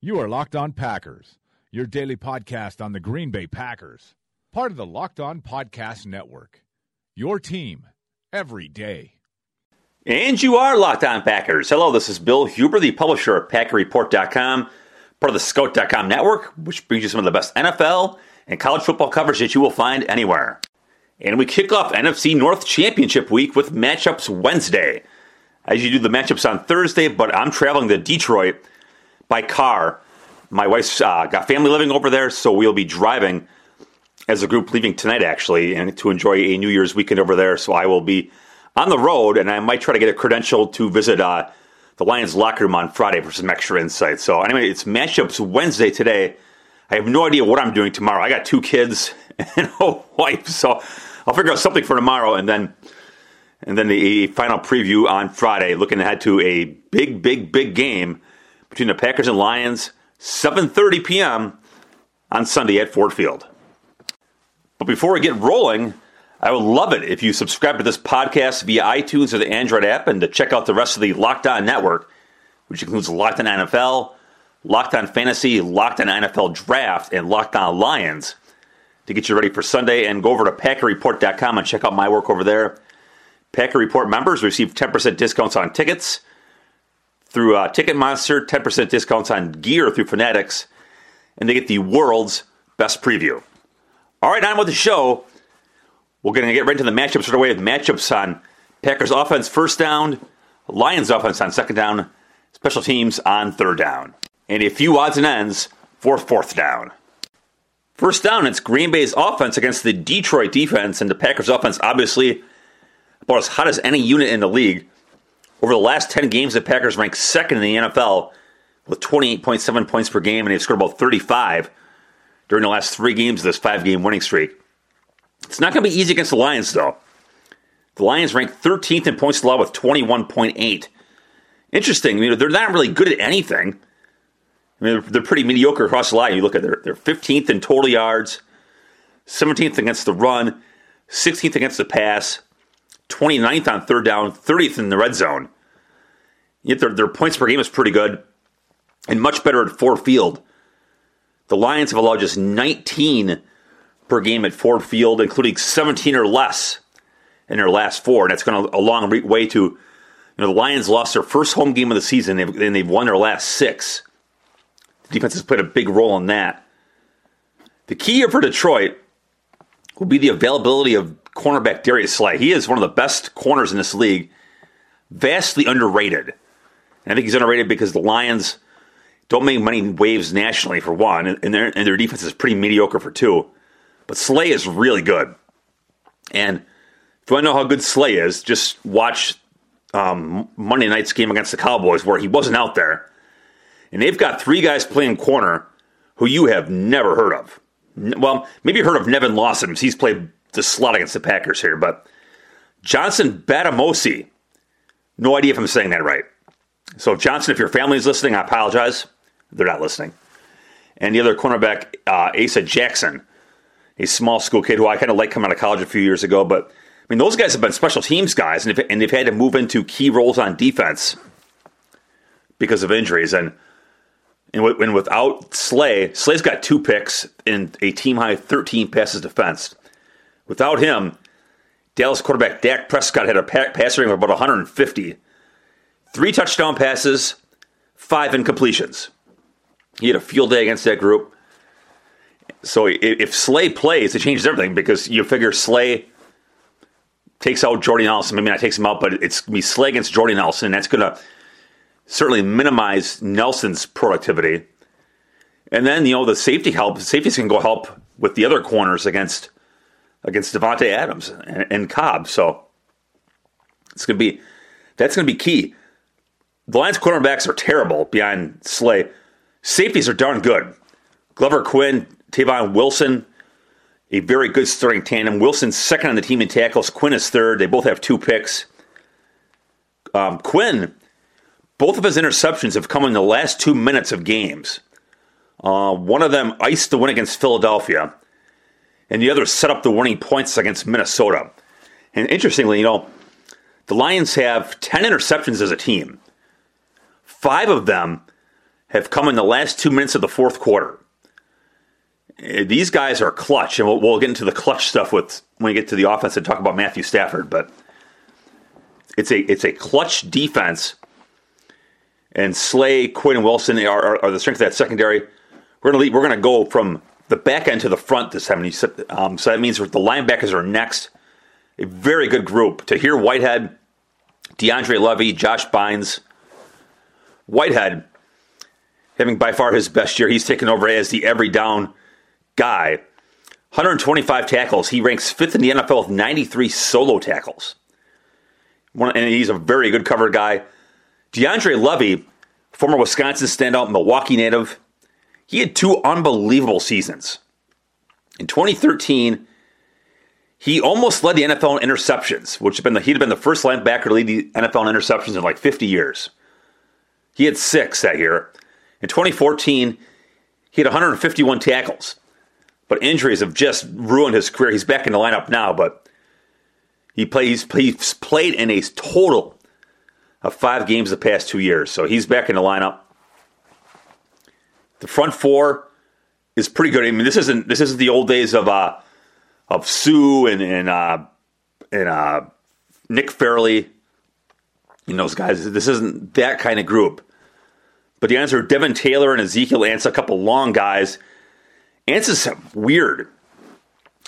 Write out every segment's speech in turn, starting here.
You are Locked On Packers, your daily podcast on the Green Bay Packers. Part of the Locked On Podcast Network. Your team every day. And you are Locked On Packers. Hello, this is Bill Huber, the publisher of PackerReport.com, part of the Scout.com network, which brings you some of the best NFL and college football coverage that you will find anywhere. And we kick off NFC North Championship week with matchups Wednesday. As you do the matchups on Thursday, but I'm traveling to Detroit by car. My wife's uh, got family living over there, so we'll be driving as a group leaving tonight, actually, and to enjoy a New Year's weekend over there. So I will be on the road, and I might try to get a credential to visit uh, the Lions locker room on Friday for some extra insight. So anyway, it's matchups Wednesday today. I have no idea what I'm doing tomorrow. I got two kids and a wife, so I'll figure out something for tomorrow, and then and then the final preview on Friday. Looking ahead to a big, big, big game between the Packers and Lions, 7:30 p.m. on Sunday at Ford Field. But before we get rolling, I would love it if you subscribe to this podcast via iTunes or the Android app and to check out the rest of the Locked On Network, which includes Locked On NFL, Locked On Fantasy, Locked On NFL Draft, and Locked On Lions to get you ready for Sunday. And go over to PackerReport.com and check out my work over there. Packer Report members receive 10% discounts on tickets through uh, Ticketmaster, 10% discounts on gear through Fanatics, and they get the world's best preview. All right, on with the show. We're going to get right into the matchups right away with matchups on Packers offense first down, Lions offense on second down, special teams on third down, and a few odds and ends for fourth down. First down, it's Green Bay's offense against the Detroit defense, and the Packers offense obviously about as hot as any unit in the league. Over the last 10 games, the Packers rank second in the NFL with 28.7 points per game, and they've scored about 35 during the last three games of this five game winning streak. It's not going to be easy against the Lions, though. The Lions rank 13th in points allowed with 21.8. Interesting. You know, they're not really good at anything. I mean, they're, they're pretty mediocre across the line. You look at their, they're 15th in total yards, 17th against the run, 16th against the pass, 29th on third down, 30th in the red zone. Yet their, their points per game is pretty good and much better at Ford Field. The Lions have allowed just 19 per game at Ford Field, including 17 or less in their last four. And that's going a long way to, you know, the Lions lost their first home game of the season and they've won their last six. The defense has played a big role in that. The key here for Detroit will be the availability of cornerback Darius Slay. He is one of the best corners in this league, vastly underrated. And I think he's underrated because the Lions don't make many waves nationally for one, and their and their defense is pretty mediocre for two. But Slay is really good, and if you want to know how good Slay is, just watch um, Monday night's game against the Cowboys where he wasn't out there, and they've got three guys playing corner who you have never heard of. Well, maybe you heard of Nevin Lawson. He's played the slot against the Packers here, but Johnson Bademosi. No idea if I'm saying that right. So, Johnson, if your family is listening, I apologize. They're not listening. And the other cornerback, uh, Asa Jackson, a small school kid who I kind of like coming out of college a few years ago. But I mean, those guys have been special teams guys, and, and they've had to move into key roles on defense because of injuries. And And, and without Slay, Slay's got two picks and a team high 13 passes defense. Without him, Dallas quarterback Dak Prescott had a pa- passer rating of about 150, three touchdown passes, five incompletions. He had a field day against that group. So if Slay plays, it changes everything because you figure Slay takes out Jordy Nelson. Maybe not takes him out, but it's going to be Slay against Jordy Nelson, and that's going to certainly minimize Nelson's productivity. And then you know the safety help. Safeties can go help with the other corners against against Davante Adams and, and Cobb. So it's going to be that's going to be key. The Lions cornerbacks are terrible beyond Slay. Safeties are darn good. Glover Quin, Tavon Wilson, a very good starting tandem. Wilson's second on the team in tackles. Quin is third. They both have two picks. Um, Quin, both of his interceptions have come in the last two minutes of games. Uh, one of them iced the win against Philadelphia, and the other set up the winning points against Minnesota. And interestingly, you know, the Lions have 10 interceptions as a team. Five of them have come in the last two minutes of the fourth quarter. Uh, these guys are clutch, and we'll, we'll, get into the clutch stuff with when we get to the offense and talk about Matthew Stafford. But it's a it's a clutch defense, and Slay, Quin, and Wilson are, are, are the strength of that secondary. We're gonna we're gonna go from the back end to the front this time. Um, so that means the linebackers are next. A very good group. Tahir Whitehead, DeAndre Levy, Josh Bynes. Whitehead, having by far his best year, he's taken over as the every down guy. 125 tackles. He ranks fifth in the NFL with 93 solo tackles. One, and he's a very good cover guy. DeAndre Levy, former Wisconsin standout, Milwaukee native, he had two unbelievable seasons. In 2013, he almost led the NFL in interceptions, which had been the, he'd been the first linebacker to lead the NFL in interceptions in like 50 years. He had six that year. In 2014, he had 151 tackles. But injuries have just ruined his career. He's back in the lineup now, but he plays he's played in a total of five games the past two years. So he's back in the lineup. The front four is pretty good. I mean, this isn't this isn't the old days of uh, of Suh and and uh, and uh, Nick Fairley. You know, those guys. This isn't that kind of group. But the answer: Devin Taylor and Ezekiel Ansah, a couple long guys. Ansah is weird.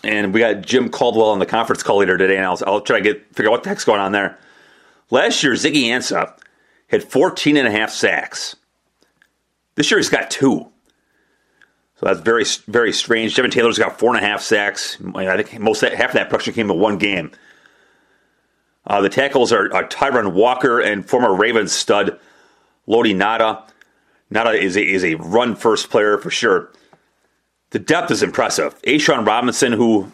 And we got Jim Caldwell on the conference call later today, and I'll, I'll try to get figure out what the heck's going on there. Last year, Ziggy Ansah had 14 and a half sacks. This year, he's got two. So that's very, very strange. Devin Taylor's got four and a half sacks. I think most half of that production came in one game. Uh, the tackles are, are Tyrunn Walker and former Ravens stud Haloti Ngata. Ngata is a, is a run first player for sure. The depth is impressive. A'Shawn Robinson, who,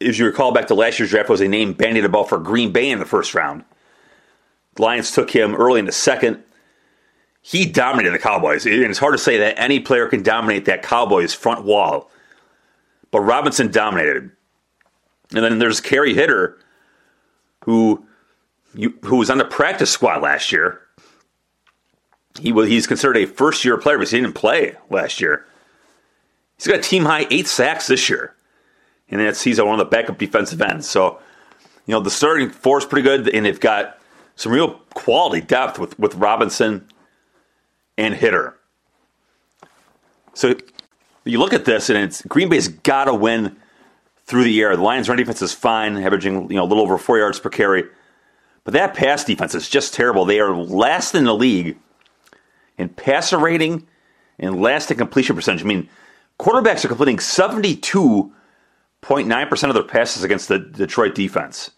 as you recall back to last year's draft, was a name bandied about for Green Bay in the first round. The Lions took him early in the second. He dominated the Cowboys. And it's hard to say that any player can dominate that Cowboys front wall. But Robinson dominated. And then there's Kerry Hyder, who who was on the practice squad last year. He was he's considered a first year player because he didn't play last year. He's got a team high eight sacks this year, and that's he's one of the backup defensive ends. So, you know, the starting four is pretty good, and they've got some real quality depth with with Robinson and Hyder. So you look at this, and it's Green Bay's got to win through the air. The Lions' run defense is fine, averaging you know a little over four yards per carry, but that pass defense is just terrible. They are last in the league in passer rating and last in completion percentage. I mean, quarterbacks are completing seventy two point nine percent of their passes against the Detroit defense.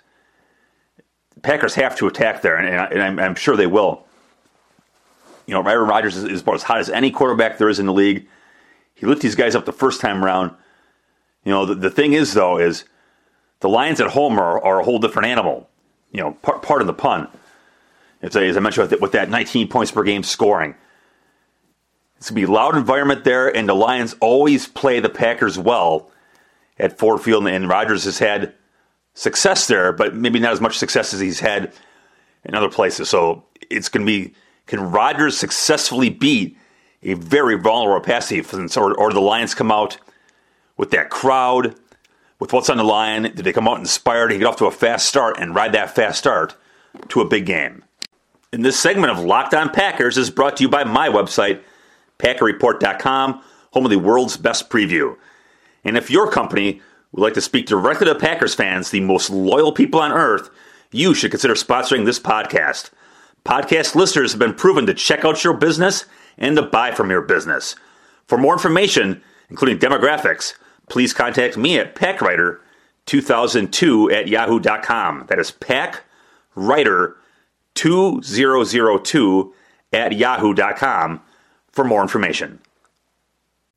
Packers have to attack there, and, and I'm, I'm, sure they will. You know, Aaron Rodgers is, is, about as hot as any quarterback there is in the league. He lit these guys up the first time around. You know, the, the thing is, though, is the Lions at home are, are a whole different animal. You know, part, pardon the pun. It's a, as I mentioned, with, with that 19 points per game scoring. It's going to be a loud environment there, and the Lions always play the Packers well at Ford Field, and Rodgers has had success there, but maybe not as much success as he's had in other places. So it's going to be can Rodgers successfully beat a very vulnerable pass defense, or, or the Lions come out with that crowd, with what's on the line? Did they come out inspired to get off to a fast start and ride that fast start to a big game? And this segment of Locked On Packers is brought to you by my website, PackerReport.com, home of the world's best preview. And if your company would like to speak directly to Packers fans, the most loyal people on earth, you should consider sponsoring this podcast. Podcast listeners have been proven to check out your business and to buy from your business. For more information, including demographics, please contact me at packwriter2002 at yahoo.com. That is packwriter2002 at yahoo.com for more information.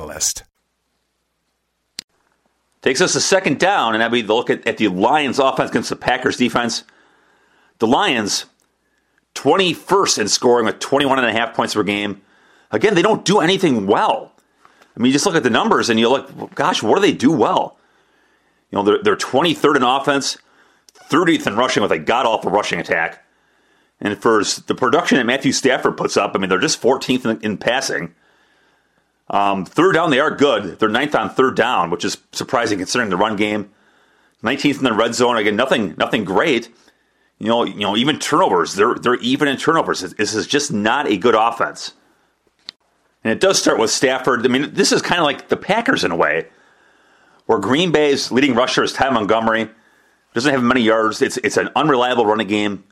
Catalyst. Takes us a second down, and that'd be the look at, at the Lions offense against the Packers defense. The Lions, 21st in scoring with 21 and a half points per game. Again, they don't do anything well. I mean, you just look at the numbers and you're like, gosh, what do they do well? You know, they're, they're 23rd in offense, 30th in rushing with a god awful rushing attack. And for the production that Matthew Stafford puts up, I mean, they're just 14th in, in passing. Um, third down, they are good. They're ninth on third down, which is surprising considering the run game. 19th in the red zone. Again, nothing, nothing great. You know, you know, even turnovers. They're they're even in turnovers. This is just not a good offense. And it does start with Stafford. I mean, this is kind of like the Packers in a way, where Green Bay's leading rusher is Ty Montgomery. Doesn't have many yards. It's it's an unreliable running game.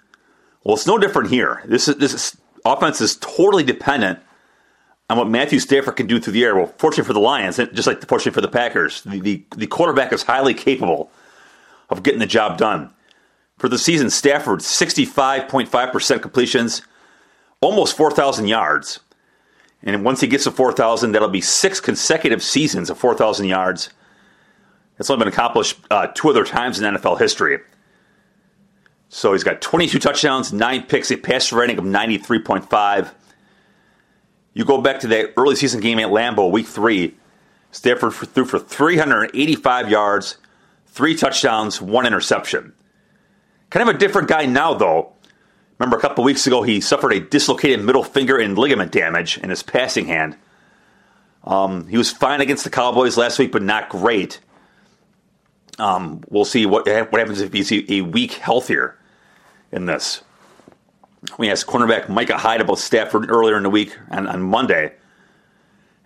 Well, it's no different here. This is this is, offense is totally dependent on what Matthew Stafford can do through the air. Well, fortunately for the Lions, just like fortunately for the Packers, the, the, the quarterback is highly capable of getting the job done. For the season, Stafford 65.5% completions, almost 4,000 yards. And once he gets to 4,000, that'll be six consecutive seasons of 4,000 yards. That's only been accomplished uh, two other times in NFL history. So he's got 22 touchdowns, nine picks, a passer rating of 93.5. You go back to that early season game at Lambeau, week three. Stafford threw for 385 yards, three touchdowns, one interception. Kind of a different guy now, though. Remember, a couple weeks ago, he suffered a dislocated middle finger and ligament damage in his passing hand. Um, he was fine against the Cowboys last week, but not great. Um, we'll see what what happens if he's a week healthier in this. We asked cornerback Micah Hyde about Stafford earlier in the week on, on Monday.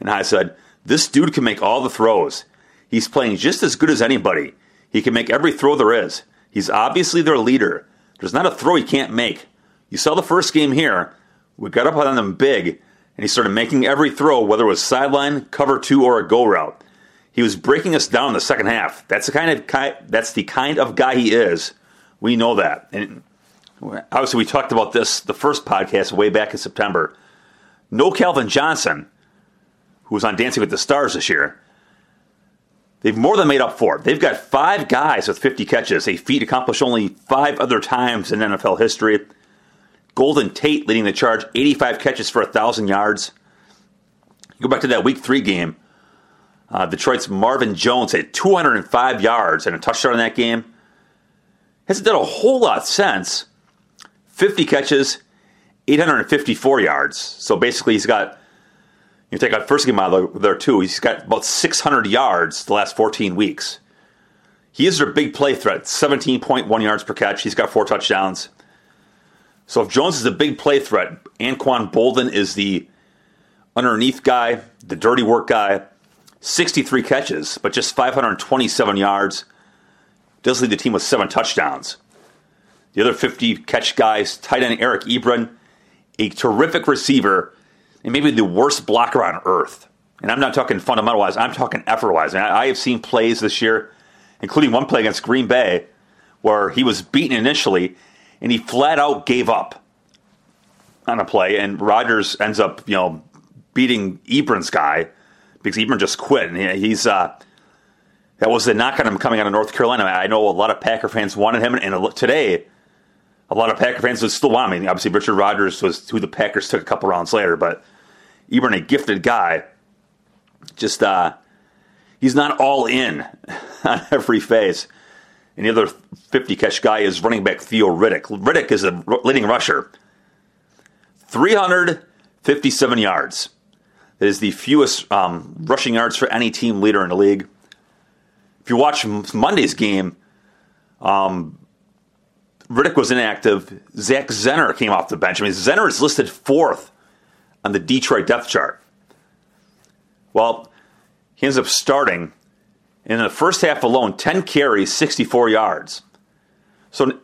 And I said, This dude can make all the throws. He's playing just as good as anybody. He can make every throw there is. He's obviously their leader. There's not a throw he can't make. You saw the first game here. We got up on them big, and he started making every throw, whether it was sideline, cover two, or a go route. He was breaking us down in the second half. That's the kind of that's the kind of guy he is. We know that. And obviously we talked about this the first podcast way back in September. No Calvin Johnson, who was on Dancing with the Stars this year. They've more than made up for it. They've got five guys with 50 catches, a feat accomplished only five other times in NFL history. Golden Tate leading the charge, 85 catches for 1,000 yards. You go back to that week three game. Uh, Detroit's Marvin Jones had 205 yards and a touchdown in that game. Hasn't done a whole lot since. 50 catches, 854 yards. So basically, he's got, you take out first game out of there too, he's got about 600 yards the last 14 weeks. He is their big play threat, 17.1 yards per catch. He's got four touchdowns. So if Jones is a big play threat, Anquan Boldin is the underneath guy, the dirty work guy. 63 catches, but just 527 yards. Does lead the team with seven touchdowns. The other 50 catch guys, tight end Eric Ebron, a terrific receiver, and maybe the worst blocker on earth. And I'm not talking fundamental wise, I'm talking effort wise. And I have seen plays this year, including one play against Green Bay, where he was beaten initially and he flat out gave up on a play, and Rodgers ends up, you know, beating Ebron's guy because Ebron just quit, and he's uh, that was the knock on him coming out of North Carolina. I know a lot of Packer fans wanted him, and today a lot of Packer fans would still want him. I mean, obviously Richard Rodgers was who the Packers took a couple rounds later, but Ebron, a gifted guy, just uh, he's not all in on every phase. And the other 50 catch guy is running back Theo Riddick. Riddick is the leading rusher. 357 yards. That is the fewest um, rushing yards for any team leader in the league. If you watch Monday's game, um, Riddick was inactive. Zach Zenner came off the bench. I mean, Zenner is listed fourth on the Detroit depth chart. Well, he ends up starting in the first half alone, 10 carries, 64 yards. So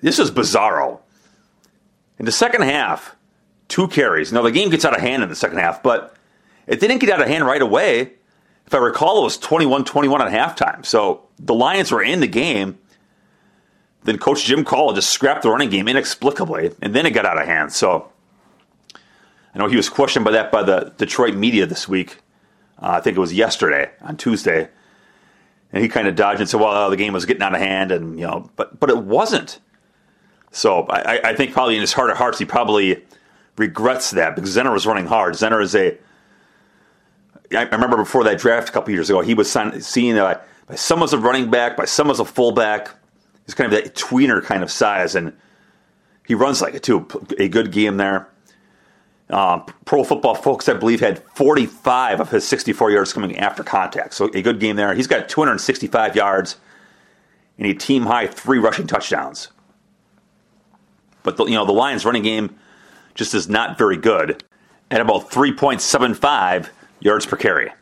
this is bizarro. In the second half, two carries. Now, the game gets out of hand in the second half, but it didn't get out of hand right away. If I recall, it was 21 21 at halftime. So the Lions were in the game. Then Coach Jim Caldwell just scrapped the running game inexplicably, and then it got out of hand. So I know he was questioned by that by the Detroit media this week. Uh, I think it was yesterday on Tuesday, and he kind of dodged and said, "Well, the game was getting out of hand," and you know, but but it wasn't. So I, I think probably in his heart of hearts, he probably regrets that because Zenner was running hard. Zenner is a I remember before that draft a couple years ago, he was seen by some as a running back, by some as a fullback. Kind of that tweener kind of size, and he runs like it too. A good game there. Um, Pro Football Focus, I believe, had 45 of his 64 yards coming after contact. So a good game there. He's got 265 yards and a team high three rushing touchdowns. But the, you know the Lions' running game just is not very good at about 3.75 yards per carry.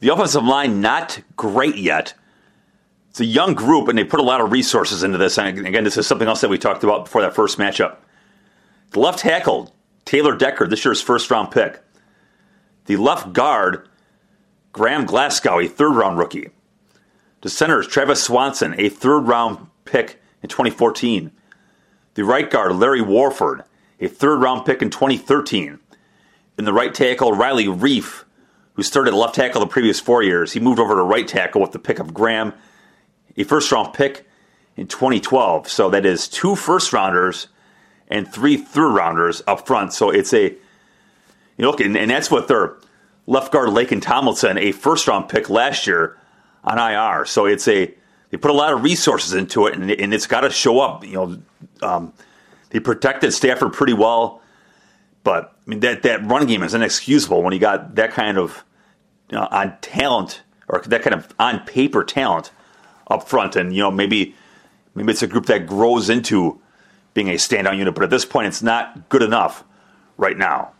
The offensive line not great yet. It's a young group, and they put a lot of resources into this. And again, this is something else that we talked about before that first matchup. The left tackle Taylor Decker, this year's first round pick. The left guard, Graham Glasgow, a third round rookie. The center is Travis Swanson, a third round pick in 2014. The right guard, Larry Warford, a third round pick in 2013. And the right tackle, Riley Reiff, who started left tackle the previous four years. He moved over to right tackle with the pick of Graham, a first round pick in 2012. So that is two first rounders and three third rounders up front. So it's a, you know, and, and that's what their left guard Laken Tomlinson, a first round pick last year on IR. So it's a, they put a lot of resources into it, and, and it's got to show up. You know, um, they protected Stafford pretty well, but I mean that that run game is inexcusable when you got that kind of you know, on talent or that kind of on paper talent up front, and you know maybe maybe it's a group that grows into being a standout unit, but at this point, it's not good enough right now.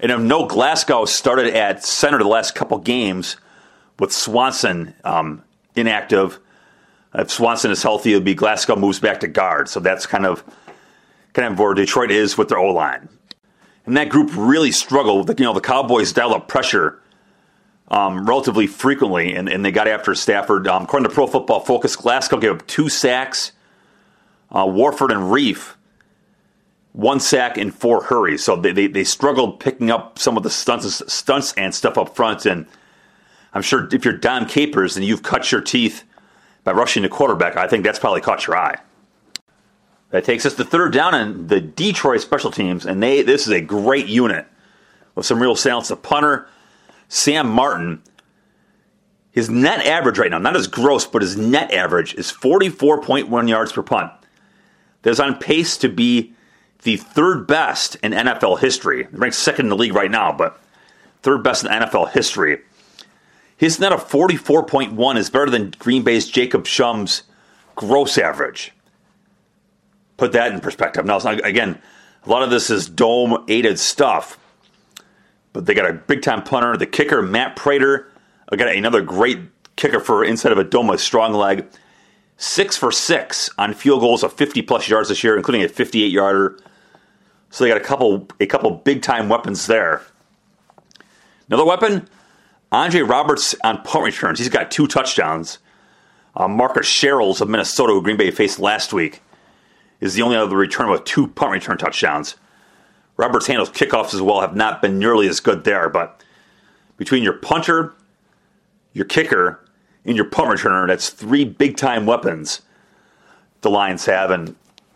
And if no Glasgow started at center the last couple games with Swanson um, inactive. If Swanson is healthy, it'll be Glasgow moves back to guard. So that's kind of kind of where Detroit is with their O line. And that group really struggled. You know, the Cowboys dial up pressure um, relatively frequently, and, and, they got after Stafford. Um, according to Pro Football Focus, Glasgow gave up two sacks uh, Warford and Reiff, one sack and four hurries. So they, they, they, struggled picking up some of the stunts, stunts and stuff up front. And I'm sure if you're Dom Capers and you've cut your teeth by rushing the quarterback, I think that's probably caught your eye. That takes us to third down and the Detroit special teams, and they this is a great unit with some real talents. The punter, Sam Martin, his net average right now, not his gross, but his net average is 44.1 yards per punt that is on pace to be the third best in NFL history. Ranked second in the league right now, but third best in NFL history. His net of 44.1 is better than Green Bay's Jacob Schum's gross average. Put that in perspective. Now, again, a lot of this is dome aided stuff, but they got a big time punter. The kicker, Matt Prater, I got another great kicker for inside of a dome with strong leg six for six on field goals of 50 plus yards this year, including a 58 yarder. So they got a couple a couple big time weapons there. Another weapon, Andre Roberts on punt returns. He's got two touchdowns. Uh, Marcus Sherels of Minnesota, who Green Bay faced last week, is the only other return with two punt return touchdowns. Roberts handles kickoffs as well, have not been nearly as good there. But between your punter, your kicker, and your punt returner, that's three big time weapons the Lions have. And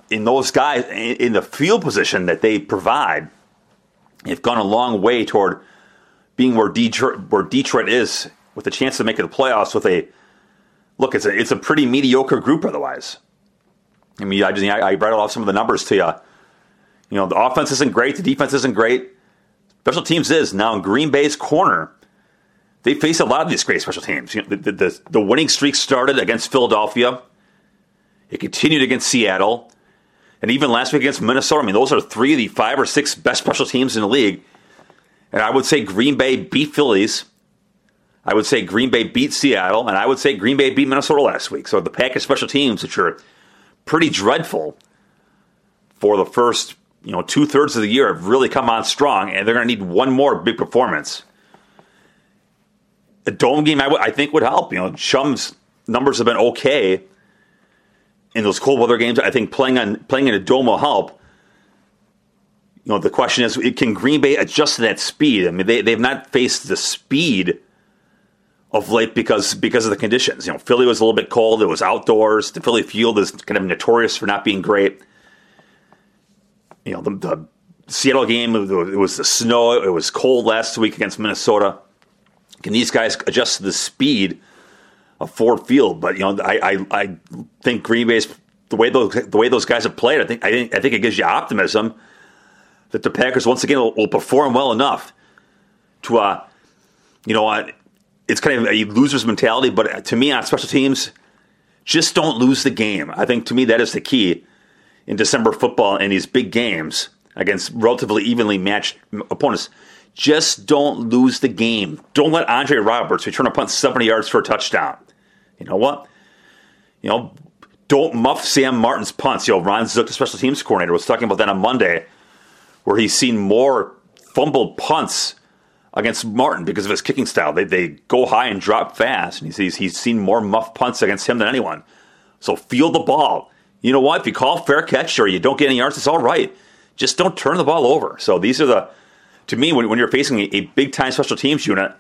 in those guys, in the field position that they provide, they've gone a long way toward being where Detroit, where Detroit is with a chance to make it the playoffs with a look, it's a, it's a pretty mediocre group otherwise. I mean, I, just, I read off some of the numbers to you. You know, the offense isn't great, the defense isn't great. Special teams is. Now, in Green Bay's corner, they face a lot of these great special teams. You know, the, the, the winning streak started against Philadelphia, it continued against Seattle, and even last week against Minnesota. I mean, those are three of the five or six best special teams in the league. And I would say Green Bay beat Phillies. I would say Green Bay beat Seattle, and I would say Green Bay beat Minnesota last week. So the pack of special teams, which are pretty dreadful for the first you know two thirds of the year, have really come on strong, and they're going to need one more big performance. A dome game, I, w- I think, would help. You know, Schum's numbers have been okay in those cold weather games. I think playing on playing in a dome will help. You know, the question is, can Green Bay adjust to that speed? I mean, they they've not faced the speed of late because because of the conditions. You know, Philly was a little bit cold. It was outdoors. The Philly field is kind of notorious for not being great. You know, the, the Seattle game it was the snow. It was cold last week against Minnesota. Can these guys adjust to the speed of Ford Field? But you know, I I, I think Green Bay's the way those the way those guys have played. I think I think I think it gives you optimism that the Packers once again will, will perform well enough to uh, you know, uh, it's kind of a loser's mentality. But to me, on special teams, just don't lose the game. I think to me that is the key in December football and these big games against relatively evenly matched opponents. Just don't lose the game. Don't let Andre Roberts return a punt 70 yards for a touchdown. You know what? You know, don't muff Sam Martin's punts. You know, Ron Zook, the special teams coordinator, was talking about that on Monday, where he's seen more fumbled punts against Martin because of his kicking style. They, they go high and drop fast, and he's, he's seen more muff punts against him than anyone. So feel the ball. You know what? If you call fair catch or you don't get any yards, it's all right. Just don't turn the ball over. So these are the, to me, when, when you're facing a, a big time special teams unit,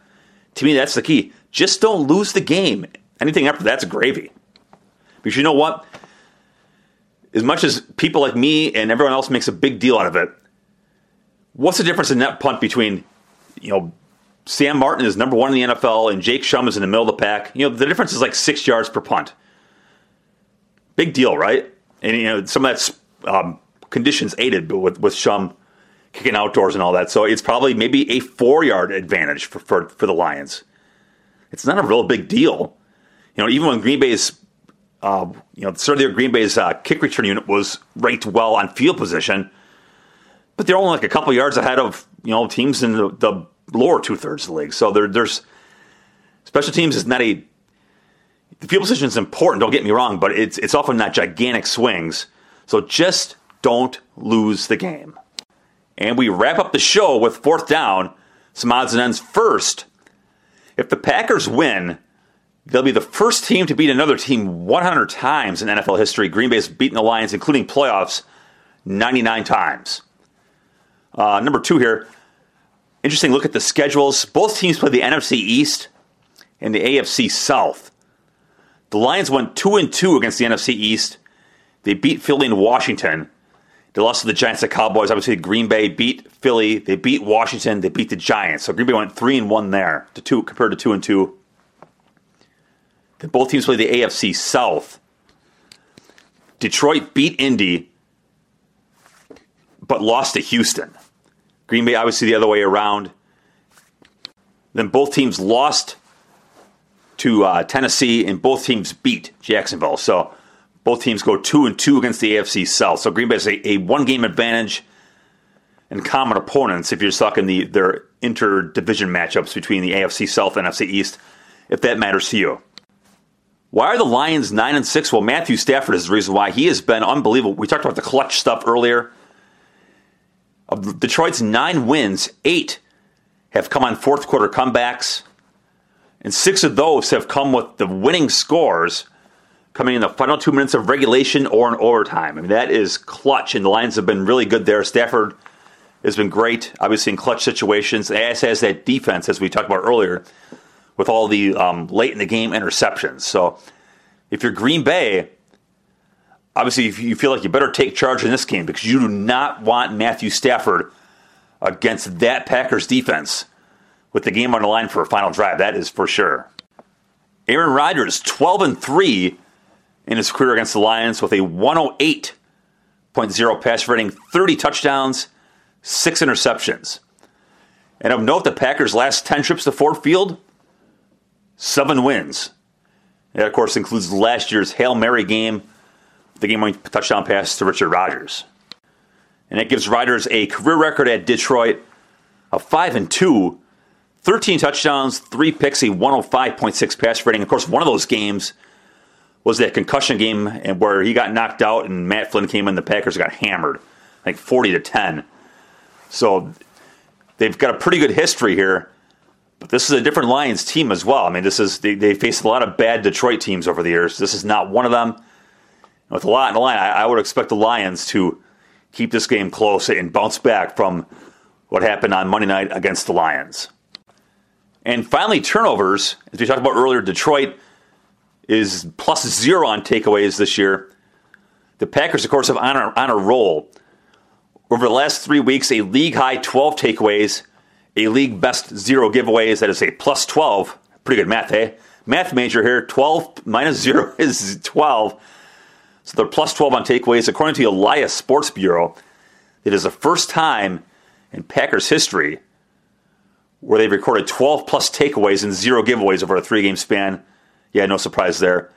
to me, that's the key. Just don't lose the game. Anything after that's gravy. Because you know what? As much as people like me and everyone else makes a big deal out of it, what's the difference in net punt between you know, Sam Martin is number one in the NFL, and Jake Schum is in the middle of the pack. You know, the difference is like six yards per punt. Big deal, right? And you know, some of that's um, conditions aided but with with Schum kicking outdoors and all that. So it's probably maybe a four yard advantage for, for for the Lions. It's not a real big deal. You know, even when Green Bay's uh, you know, certainly Green Bay's uh, kick return unit was ranked well on field position, but they're only like a couple yards ahead of you know teams in the, the lower two thirds of the league. So there, there's special teams is not a the field position is important. Don't get me wrong, but it's it's often not gigantic swings. So just don't lose the game. And we wrap up the show with fourth down. Some odds and ends first. If the Packers win, they'll be the first team to beat another team 100 times in NFL history. Green Bay's beaten the Lions, including playoffs, 99 times. Uh, number two here, Interesting look at the schedules. Both teams play the NFC East and the AFC South. The Lions went 2 and 2 against the NFC East. They beat Philly and Washington. They lost to the Giants and Cowboys. Obviously, Green Bay beat Philly. They beat Washington. They beat the Giants. So Green Bay went 3 and 1 there to two compared to 2 and 2. Then both teams play the AFC South. Detroit beat Indy, but lost to Houston. Green Bay, obviously, the other way around. Then both teams lost to uh, Tennessee, and both teams beat Jacksonville. So both teams go two and two against the AFC South. So Green Bay has a, a one game advantage and common opponents if you're stuck in the their interdivision matchups between the AFC South and NFC East, if that matters to you. Why are the Lions nine and six? Well, Matthew Stafford is the reason why. He has been unbelievable. We talked about the clutch stuff earlier. Of Detroit's nine wins, eight have come on fourth quarter comebacks, and six of those have come with the winning scores coming in the final two minutes of regulation or in overtime. I mean, that is clutch, and the Lions have been really good there. Stafford has been great, obviously in clutch situations, as has that defense, as we talked about earlier, with all the um, late in the game interceptions. So if you're Green Bay, obviously you feel like you better take charge in this game because you do not want Matthew Stafford against that Packers defense with the game on the line for a final drive. That is for sure. Aaron Rodgers, 12 and 3 in his career against the Lions with a 108.0 pass rating, 30 touchdowns, 6 interceptions. And of note, the Packers' last 10 trips to Ford Field, 7 wins. That, of course, includes last year's Hail Mary game, the game winning touchdown pass to Richard Rodgers. And that gives Rodgers a career record at Detroit of 5 and 2 13 touchdowns, three picks, a 105.6 pass rating. Of course, one of those games was that concussion game where he got knocked out and Matt Flynn came in. The Packers got hammered, like 40 to 10. So they've got a pretty good history here. But this is a different Lions team as well. I mean, this is they, they faced a lot of bad Detroit teams over the years. This is not one of them. With a lot in the line, I, I would expect the Lions to keep this game close and bounce back from what happened on Monday night against the Lions. And finally, turnovers. As we talked about earlier, Detroit is plus zero on takeaways this year. The Packers, of course, have on a, on a roll. Over the last three weeks, a league high 12 takeaways, a league best zero giveaways. That is a plus 12. Pretty good math, eh? Math major here. 12 minus zero is 12. So they're plus 12 on takeaways. According to the Elias Sports Bureau, it is the first time in Packers history where they've recorded 12 plus takeaways and zero giveaways over a three game span. Yeah, no surprise there.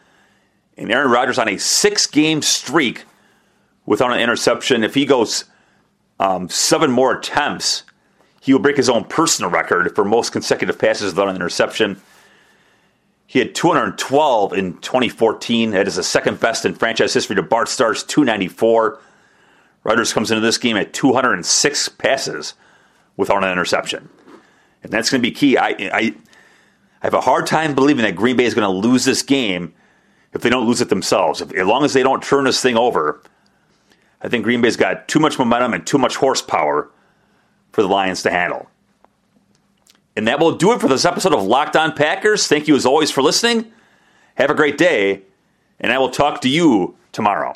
And Aaron Rodgers on a six game streak without an interception. If he goes um, seven more attempts, he will break his own personal record for most consecutive passes without an interception. He had 212 in 2014. That is the second best in franchise history to Bart Starr's 294. Rodgers comes into this game at 206 passes without an interception and that's going to be key. I, I, I have a hard time believing that Green Bay is going to lose this game if they don't lose it themselves. If, as long as they don't turn this thing over, I think Green Bay's got too much momentum and too much horsepower for the Lions to handle. And that will do it for this episode of Locked On Packers. Thank you as always for listening. Have a great day, and I will talk to you tomorrow.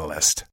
Catalyst.